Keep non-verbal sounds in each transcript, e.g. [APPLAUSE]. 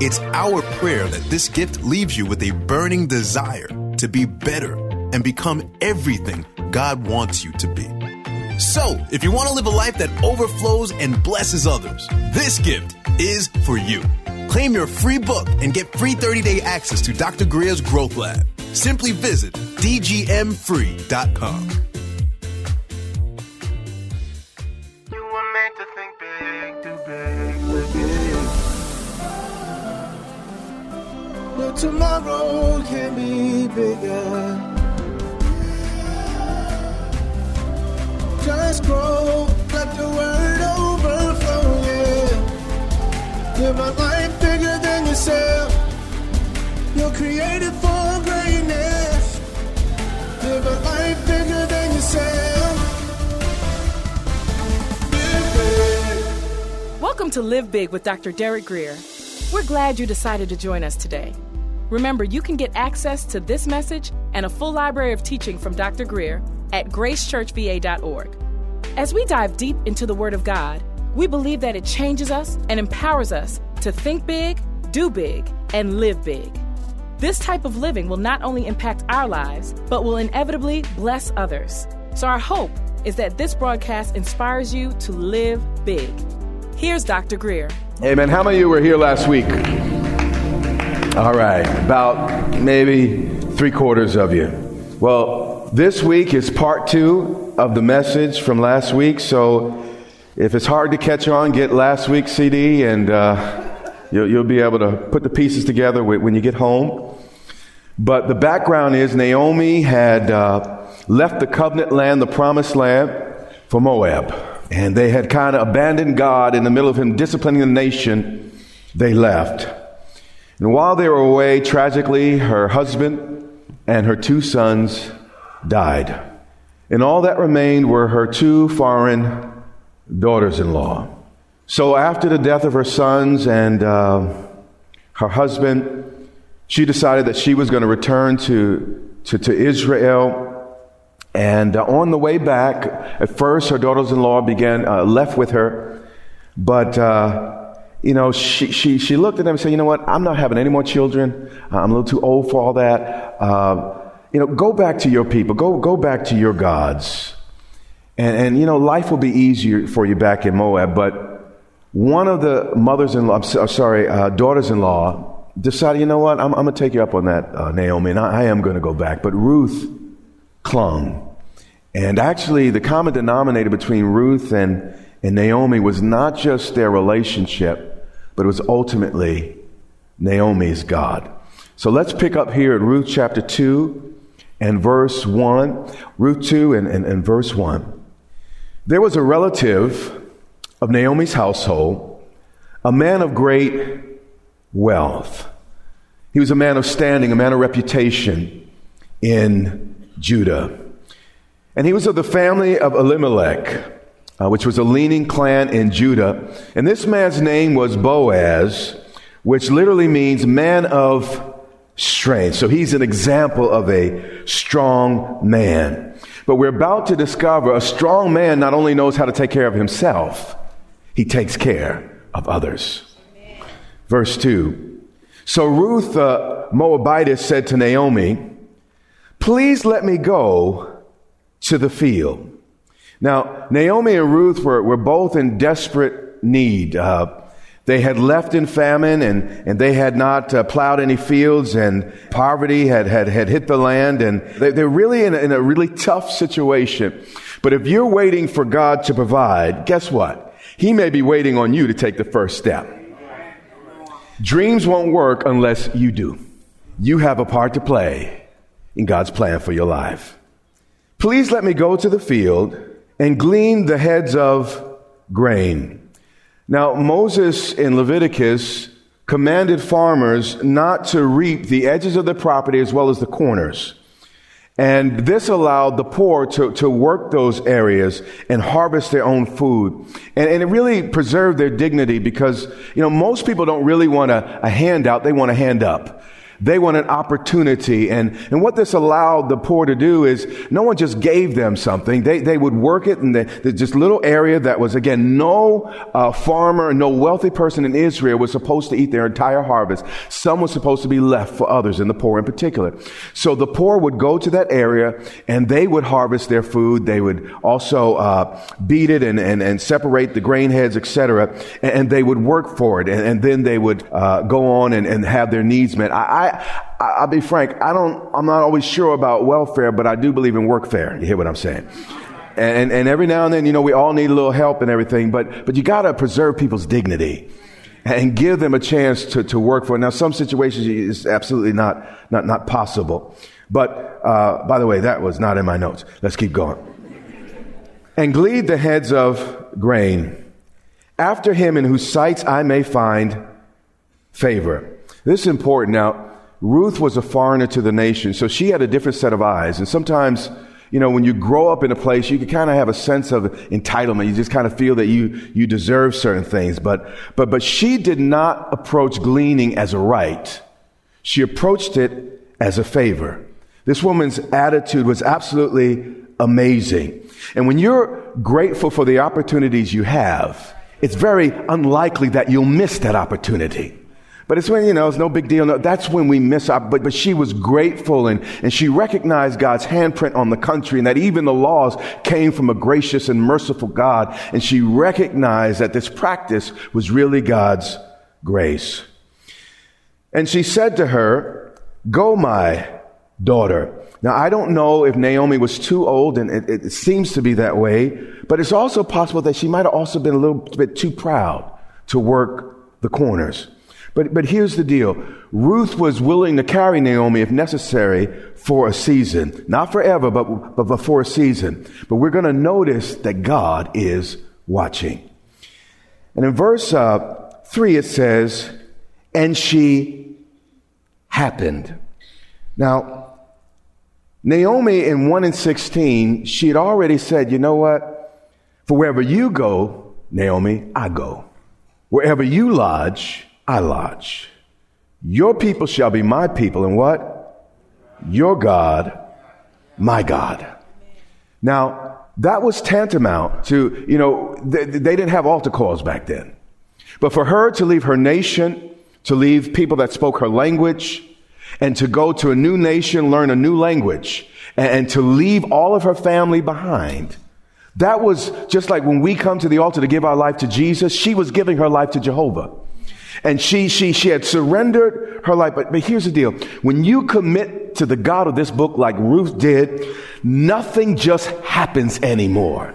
It's our prayer that this gift leaves you with a burning desire to be better and become everything God wants you to be. So, if you want to live a life that overflows and blesses others, this gift is for you. Claim your free book and get free 30 day access to Dr. Grier's Growth Lab. Simply visit dgmfree.com. tomorrow can be bigger. Just grow, let the word overflow, yeah. Live a life bigger than yourself. You're created for greatness. Live a life bigger than yourself. Welcome to Live Big with Dr. Derek Grier. We're glad you decided to join us today. Remember, you can get access to this message and a full library of teaching from Dr. Grier at gracechurchva.org. As we dive deep into the Word of God, we believe that it changes us and empowers us to think big, do big, and live big. This type of living will not only impact our lives, but will inevitably bless others. So, our hope is that this broadcast inspires you to live big. Here's Dr. Grier. Amen. How many of you were here last week? All right, about maybe three quarters of you. Well, this week is part two of the message from last week, so if it's hard to catch on, get last week's CD and uh, you'll, you'll, be able to put the pieces together when you get home. But the background is Naomi had uh, left the covenant land, the promised land, for Moab. And they had kind of abandoned God in the middle of him disciplining the nation. They left. And while they were away, tragically, her husband and her two sons died. And all that remained were her two foreign daughters in law. So after the death of her sons and uh, her husband, she decided that she was going to return to, to, to Israel. And uh, on the way back, at first her daughters in law began, uh, left with her. But, uh, you know, she, she, she looked at them and said, you know what, I'm not having any more children. I'm a little too old for all that. Uh, you know, go back to your people. Go, go back to your gods. And, and, you know, life will be easier for you back in Moab. But one of the mothers in law, I'm sorry, uh, daughters in law decided, you know what, I'm, I'm going to take you up on that, uh, Naomi, and I, I am going to go back. But Ruth clung. And actually, the common denominator between Ruth and, and Naomi was not just their relationship, but it was ultimately Naomi's God. So let's pick up here in Ruth chapter 2 and verse 1. Ruth 2 and, and, and verse 1. There was a relative of Naomi's household, a man of great wealth. He was a man of standing, a man of reputation in Judah. And he was of the family of Elimelech, uh, which was a leaning clan in Judah. And this man's name was Boaz, which literally means man of strength. So he's an example of a strong man. But we're about to discover a strong man not only knows how to take care of himself, he takes care of others. Verse 2. So Ruth, uh, Moabitess, said to Naomi, Please let me go to the field. Now, Naomi and Ruth were, were both in desperate need. Uh, they had left in famine and, and they had not uh, plowed any fields and poverty had, had, had hit the land and they, they're really in a, in a really tough situation. But if you're waiting for God to provide, guess what? He may be waiting on you to take the first step. Dreams won't work unless you do. You have a part to play in God's plan for your life. Please let me go to the field and glean the heads of grain. Now, Moses in Leviticus commanded farmers not to reap the edges of the property as well as the corners. And this allowed the poor to, to work those areas and harvest their own food. And, and it really preserved their dignity because, you know, most people don't really want a, a handout, they want a hand up. They want an opportunity. And, and what this allowed the poor to do is no one just gave them something. They, they would work it in the, the this little area that was, again, no uh, farmer, no wealthy person in Israel was supposed to eat their entire harvest. Some was supposed to be left for others, and the poor in particular. So the poor would go to that area and they would harvest their food. They would also uh, beat it and, and, and separate the grain heads, etc. And, and, they would work for it. And, and then they would uh, go on and, and have their needs met. I, I, I'll be frank, I don't, I'm not always sure about welfare, but I do believe in workfare. You hear what I'm saying? And, and every now and then, you know, we all need a little help and everything, but, but you gotta preserve people's dignity and give them a chance to, to work for it. Now, some situations it's absolutely not, not, not possible. But, uh, by the way, that was not in my notes. Let's keep going. And glean the heads of grain after him in whose sights I may find favor. This is important. Now, Ruth was a foreigner to the nation, so she had a different set of eyes. And sometimes, you know, when you grow up in a place, you can kind of have a sense of entitlement. You just kind of feel that you, you deserve certain things. But, but, but she did not approach gleaning as a right. She approached it as a favor. This woman's attitude was absolutely amazing. And when you're grateful for the opportunities you have, it's very unlikely that you'll miss that opportunity. But it's when, you know, it's no big deal. No, that's when we miss out. But, but she was grateful and, and she recognized God's handprint on the country and that even the laws came from a gracious and merciful God. And she recognized that this practice was really God's grace. And she said to her, go, my daughter. Now, I don't know if Naomi was too old, and it, it, seems to be that way, but it's also possible that she might have also been a little bit too proud to work the corners. But, but here's the deal. Ruth was willing to carry Naomi if necessary for a season. Not forever, but, but, for a season. But we're going to notice that God is watching. And in verse uh, 3 it says, and she happened. Now, Naomi in 1 and 16, she had already said, you know what? For wherever you go, Naomi, I go. Wherever you lodge, I lodge. Your people shall be my people, and what? Your God, my God. Now, that was tantamount to, you know, they, they, didn't have altar calls back then. But for her to leave her nation, to leave people that spoke her language, and to go to a new nation, learn a new language, and, and to leave all of her family behind, that was just like when we come to the altar to give our life to Jesus, she was giving her life to Jehovah. And she, she, she had surrendered her life. But, but here's the deal. When you commit to the God of this book like Ruth did, nothing just happens anymore.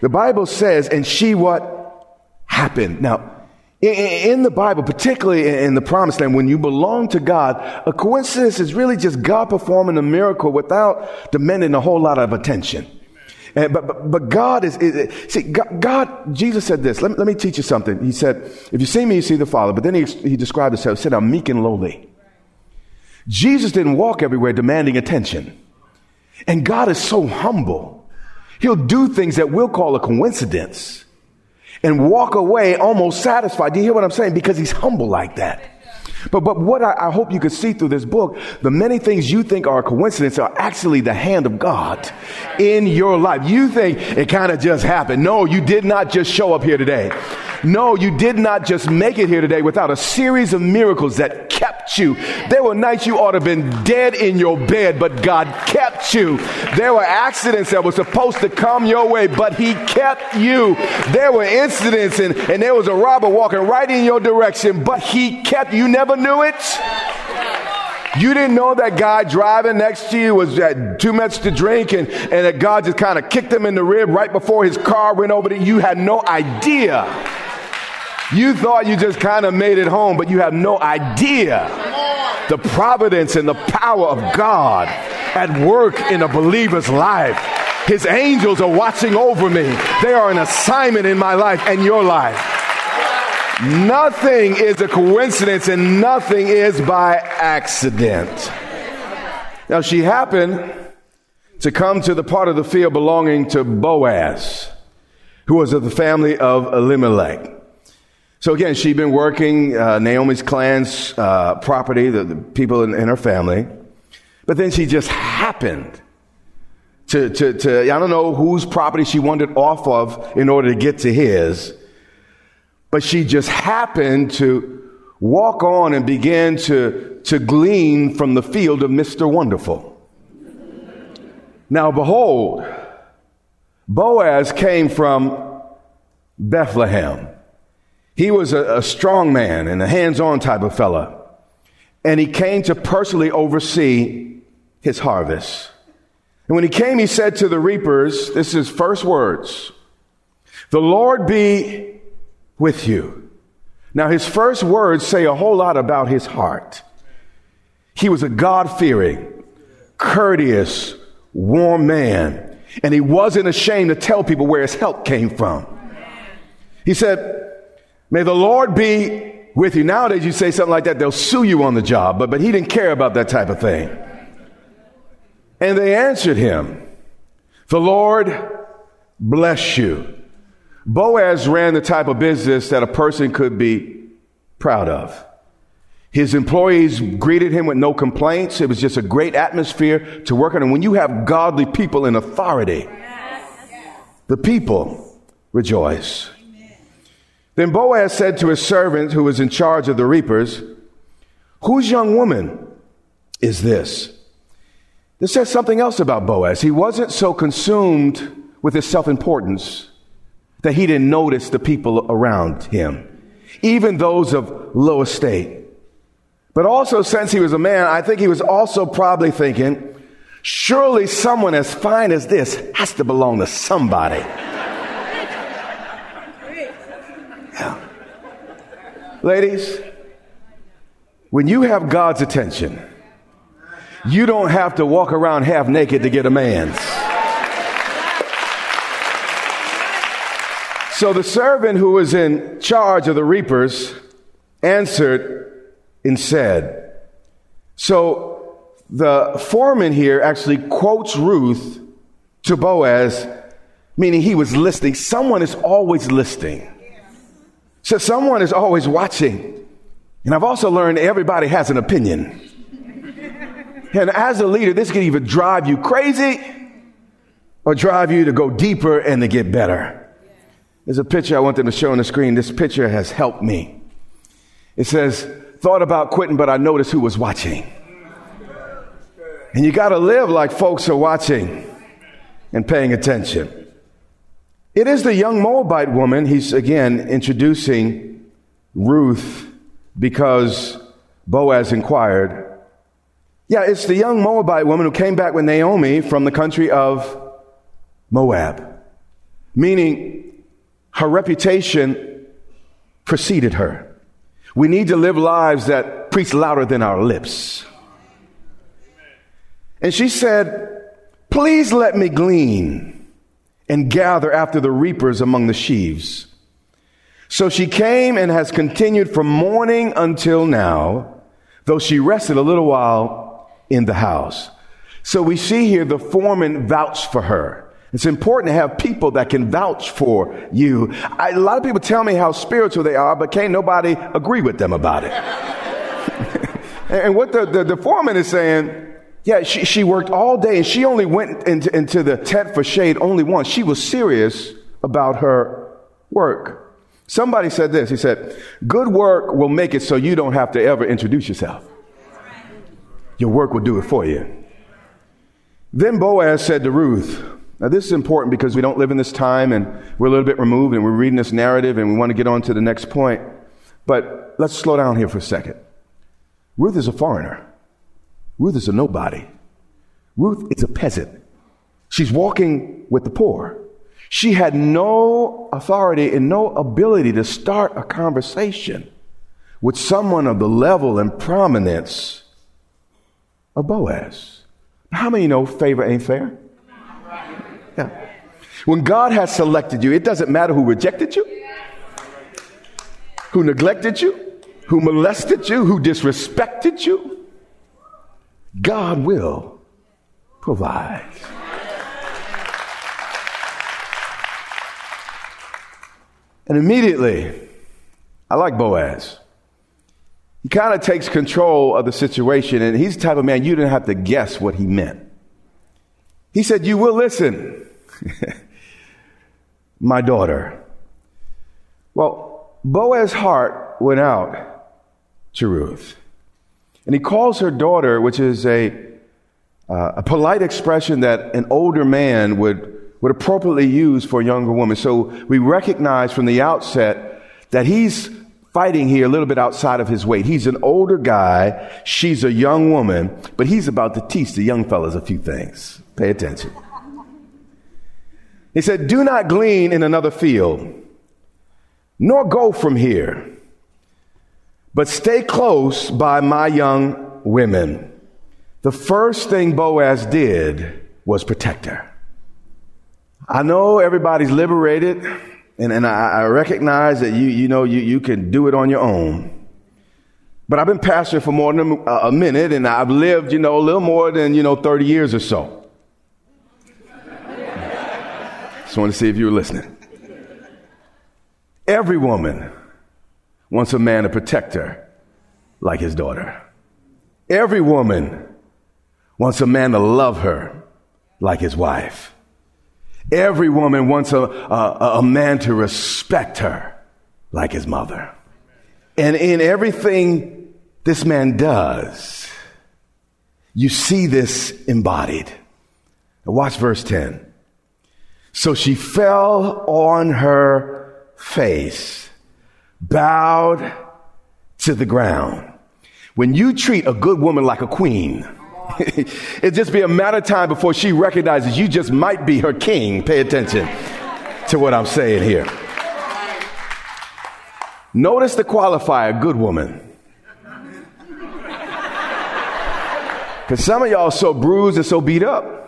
The Bible says, and she what? Happened. Now, in the Bible, particularly in the promised land, when you belong to God, a coincidence is really just God performing a miracle without demanding a whole lot of attention. And, but, but, but God is, is, see, God, God, Jesus said this. Let me, let me teach you something. He said, if you see me, you see the Father. But then he, he described himself, he said, I'm meek and lowly. Jesus didn't walk everywhere demanding attention. And God is so humble. He'll do things that we'll call a coincidence and walk away almost satisfied. Do you hear what I'm saying? Because he's humble like that. But, but what I, I, hope you can see through this book, the many things you think are a coincidence are actually the hand of God in your life. You think it kind of just happened. No, you did not just show up here today. No, you did not just make it here today without a series of miracles that kept you. There were nights you ought to have been dead in your bed, but God kept you. There were accidents that were supposed to come your way, but He kept you. There were incidents and, and there was a robber walking right in your direction, but He kept you. Never knew it. You didn't know that guy driving next to you was had too much to drink and, and that God just kind of kicked him in the rib right before his car went over to you. had no idea. You thought you just kind of made it home, but you have no idea the providence and the power of God at work in a believer's life. His angels are watching over me. They are an assignment in my life and your life. Nothing is a coincidence and nothing is by accident. Now, she happened to come to the part of the field belonging to Boaz, who was of the family of Elimelech. So again, she'd been working uh, Naomi's clan's uh, property, the, the people in, in, her family. But then she just happened to, to, to, I don't know whose property she wandered off of in order to get to his. But she just happened to walk on and began to, to glean from the field of Mr. Wonderful. Now behold, Boaz came from Bethlehem. He was a, a strong man and a hands on type of fella. And he came to personally oversee his harvest. And when he came, he said to the reapers, this is first words, the Lord be with you. Now, his first words say a whole lot about his heart. He was a God fearing, courteous, warm man, and he wasn't ashamed to tell people where his help came from. He said, May the Lord be with you. Nowadays, you say something like that, they'll sue you on the job, but, but he didn't care about that type of thing. And they answered him, The Lord bless you. Boaz ran the type of business that a person could be proud of. His employees greeted him with no complaints. It was just a great atmosphere to work on. And when you have godly people in authority, the people rejoice. Then Boaz said to his servant who was in charge of the reapers, Whose young woman is this? This says something else about Boaz. He wasn't so consumed with his self importance that he didn't notice the people around him, even those of low estate. But also, since he was a man, I think he was also probably thinking, surely someone as fine as this has to belong to somebody. [LAUGHS] Ladies, when you have God's attention, you don't have to walk around half naked to get a man's. So the servant who was in charge of the reapers answered and said, So the foreman here actually quotes Ruth to Boaz, meaning he was listening. Someone is always listening. So someone is always watching. And I've also learned everybody has an opinion. And as a leader, this can either drive you crazy or drive you to go deeper and to get better. There's a picture I want them to show on the screen. This picture has helped me. It says, thought about quitting, but I noticed who was watching. And you got to live like folks are watching and paying attention. It is the young Moabite woman, he's again introducing Ruth because Boaz inquired. Yeah, it's the young Moabite woman who came back with Naomi from the country of Moab, meaning her reputation preceded her. We need to live lives that preach louder than our lips. And she said, Please let me glean and gather after the reapers among the sheaves. So she came and has continued from morning until now, though she rested a little while in the house. So we see here the foreman vouched for her. It's important to have people that can vouch for you. I, a lot of people tell me how spiritual they are, but can't nobody agree with them about it. [LAUGHS] and what the, the, the, foreman is saying, yeah, she, she worked all day and she only went into, into the tent for shade only once. She was serious about her work. Somebody said this. He said, good work will make it so you don't have to ever introduce yourself. Your work will do it for you. Then Boaz said to Ruth, now, this is important because we don't live in this time and we're a little bit removed and we're reading this narrative and we want to get on to the next point. But let's slow down here for a second. Ruth is a foreigner. Ruth is a nobody. Ruth is a peasant. She's walking with the poor. She had no authority and no ability to start a conversation with someone of the level and prominence of Boaz. How many know favor ain't fair? Yeah. When God has selected you, it doesn't matter who rejected you, who neglected you, who molested you, who disrespected you. God will provide. And immediately, I like Boaz. He kind of takes control of the situation, and he's the type of man you didn't have to guess what he meant. He said, You will listen. [LAUGHS] my daughter. Well, Boaz's heart went out to Ruth. And he calls her daughter, which is a, uh, a polite expression that an older man would, would appropriately use for a younger woman. So we recognize from the outset that he's fighting here a little bit outside of his weight. He's an older guy. She's a young woman, but he's about to teach the young fellas a few things. Pay attention. He said, Do not glean in another field, nor go from here, but stay close by my young women. The first thing Boaz did was protect her. I know everybody's liberated, and, and I, I recognize that you, you know, you, you can do it on your own. But I've been pastor for more than a minute, and I've lived, you know, a little more than, you know, 30 years or so. Just want to see if you were listening. Every woman wants a man to protect her like his daughter. Every woman wants a man to love her like his wife. Every woman wants a, a, a man to respect her like his mother. And in everything this man does, you see this embodied. Watch verse 10. So she fell on her face, bowed to the ground. When you treat a good woman like a queen, [LAUGHS] it just be a matter of time before she recognizes you just might be her king. Pay attention to what I'm saying here. Notice the qualifier, good woman. Because some of y'all so bruised and so beat up.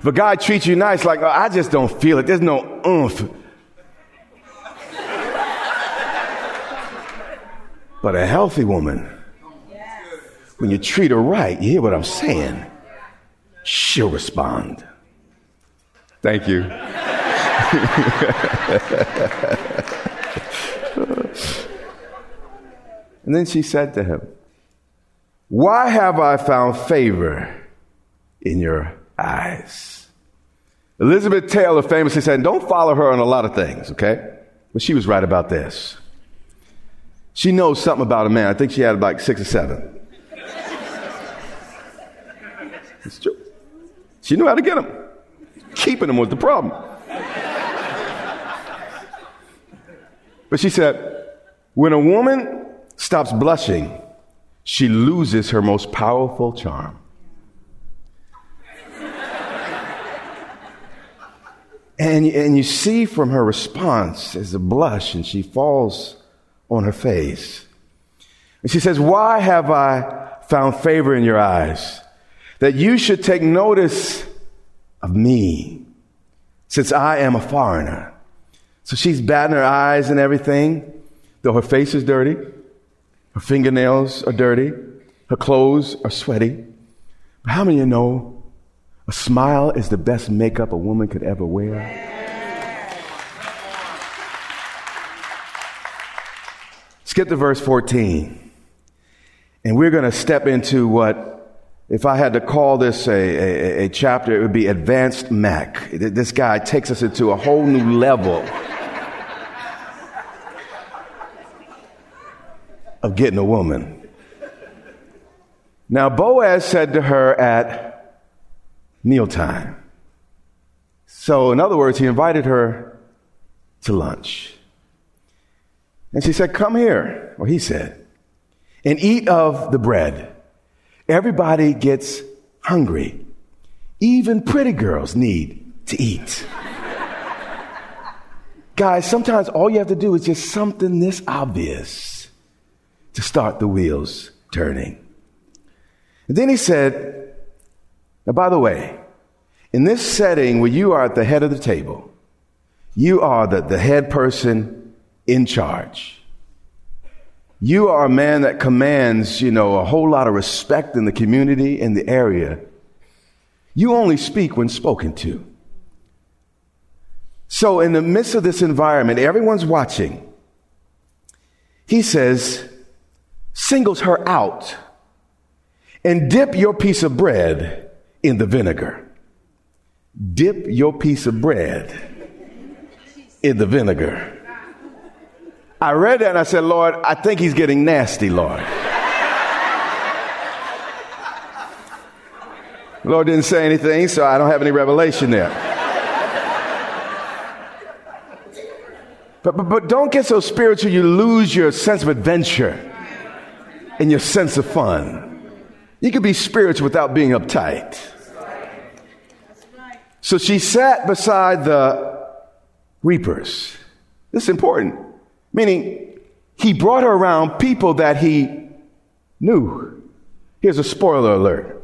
If a guy treats you nice, like, oh, I just don't feel it. There's no oomph. But a healthy woman, when you treat her right, you hear what I'm saying? She'll respond. Thank you. [LAUGHS] and then she said to him, Why have I found favor in your eyes. Elizabeth Taylor famously said, Don't follow her on a lot of things, okay? But she was right about this. She knows something about a man. I think she had like six or seven. [LAUGHS] It's true. She knew how to get him. Keeping him was the problem. But she said, when a woman stops blushing, she loses her most powerful charm. And, and you see from her response as a blush, and she falls on her face. And she says, Why have I found favor in your eyes? That you should take notice of me, since I am a foreigner. So she's batting her eyes and everything, though her face is dirty, her fingernails are dirty, her clothes are sweaty. But how many of you know A smile is the best makeup a woman could ever wear. Skip to verse 14. And we're going to step into what, if I had to call this a, a, a, chapter, it would be Advanced Mac. This guy takes us into a whole new level of getting a woman. Now, Boaz said to her at mealtime. So, in other words, he invited her to lunch. And she said, Come here, or he said, and eat of the bread. Everybody gets hungry. Even pretty girls need to eat. [LAUGHS] Guys, sometimes all you have to do is just something this obvious to start the wheels turning. And then he said, Now, by the way, in this setting where you are at the head of the table, you are the, the head person in charge. You are a man that commands, you know, a whole lot of respect in the community, in the area. You only speak when spoken to. So, in the midst of this environment, everyone's watching. He says, singles her out and dip your piece of bread in the vinegar. Dip your piece of bread in the vinegar. I read that and I said, Lord, I think he's getting nasty, Lord. Lord didn't say anything, so I don't have any revelation there. But, but, but don't get so spiritual you lose your sense of adventure and your sense of fun. You can be spiritual without being uptight. So she sat beside the reapers. This is important. Meaning, he brought her around people that he knew. Here's a spoiler alert.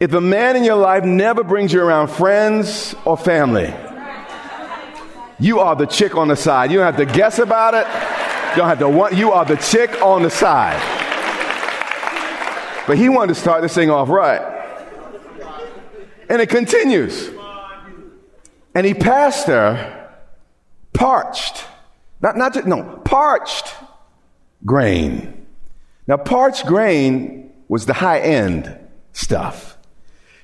If a man in your life never brings you around friends or family, you are the chick on the side. You don't have to guess about it. You don't have to want, you are the chick on the side. But he wanted to start this thing off right. And it continues. And he passed her parched not, not just, no, parched grain. Now, parched grain was the high end stuff.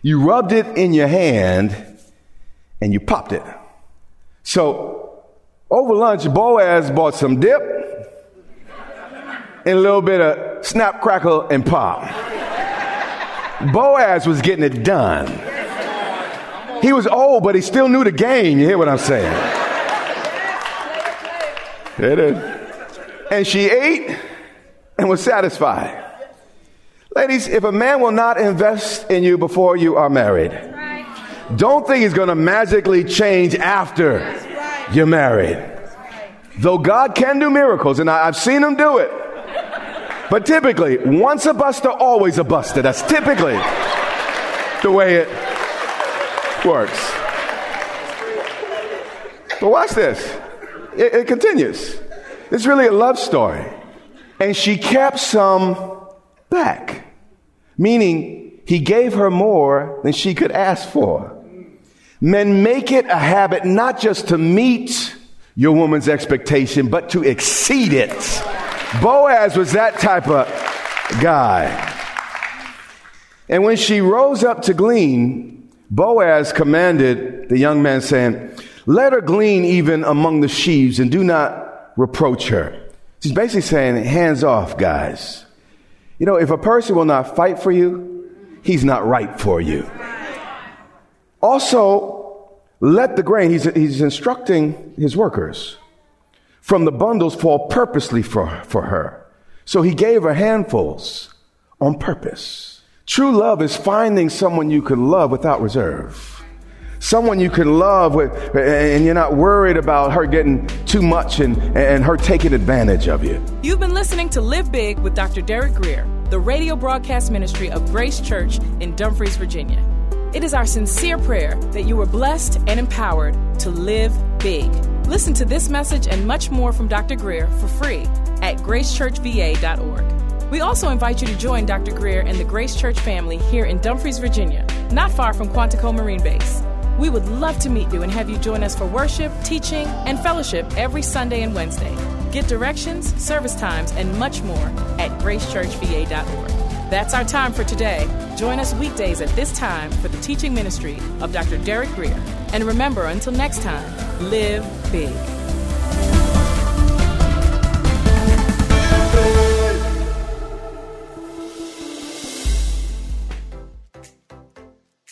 You rubbed it in your hand and you popped it. So, over lunch, Boaz bought some dip and a little bit of snap, crackle, and pop. Boaz was getting it done. He was old, but he still knew the game. You hear what I'm saying? It is. And she ate and was satisfied. Ladies, if a man will not invest in you before you are married, don't think he's going to magically change after you're married. Though God can do miracles, and I, have seen him do it. But typically, once a buster, always a buster. That's typically the way it works. But watch this. It, it continues. It's really a love story. And she kept some back, meaning he gave her more than she could ask for. Men make it a habit not just to meet your woman's expectation, but to exceed it. Boaz was that type of guy. And when she rose up to glean, Boaz commanded the young man, saying, let her glean even among the sheaves and do not reproach her. She's basically saying, hands off, guys. You know, if a person will not fight for you, he's not right for you. Also, let the grain, he's, he's instructing his workers, from the bundles fall purposely for, for her. So he gave her handfuls on purpose. True love is finding someone you can love without reserve someone you can love with, and you're not worried about her getting too much and, and her taking advantage of you. You've been listening to Live Big with Dr. Derek Grier, the radio broadcast ministry of Grace Church in Dumfries, Virginia. It is our sincere prayer that you are blessed and empowered to live big. Listen to this message and much more from Dr. Grier for free at gracechurchva.org. We also invite you to join Dr. Grier and the Grace Church family here in Dumfries, Virginia not far from Quantico Marine Base. We would love to meet you and have you join us for worship, teaching, and fellowship every Sunday and Wednesday. Get directions, service times, and much more at gracechurchva.org. That's our time for today. Join us weekdays at this time for the teaching ministry of Dr. Derek Grier. And remember, until next time, live big.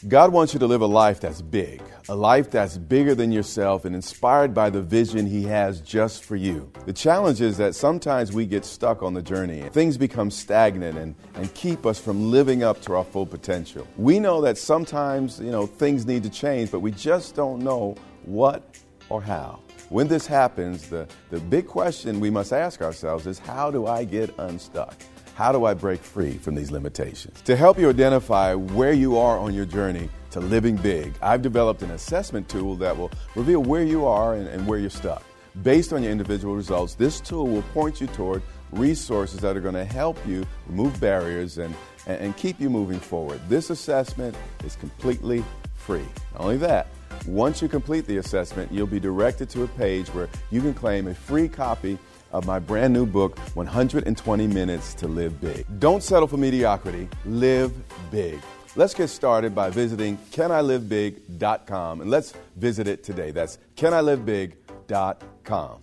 God wants you to live a life that's big, a life that's bigger than yourself and inspired by the vision He has just for you. The challenge is that sometimes we get stuck on the journey. Things become stagnant and, and keep us from living up to our full potential. We know that sometimes, you know, things need to change, but we just don't know what or how. When this happens, the, the big question we must ask ourselves is how do I get unstuck? How do I break free from these limitations? To help you identify where you are on your journey to living big, I've developed an assessment tool that will reveal where you are and, and where you're stuck. Based on your individual results, this tool will point you toward resources that are going to help you remove barriers and, and, keep you moving forward. This assessment is completely free. Not only that, once you complete the assessment, you'll be directed to a page where you can claim a free copy of my brand new book, 120 Minutes to Live Big. Don't settle for mediocrity, live big. Let's get started by visiting canilivebig.com and let's visit it today. That's canilivebig.com.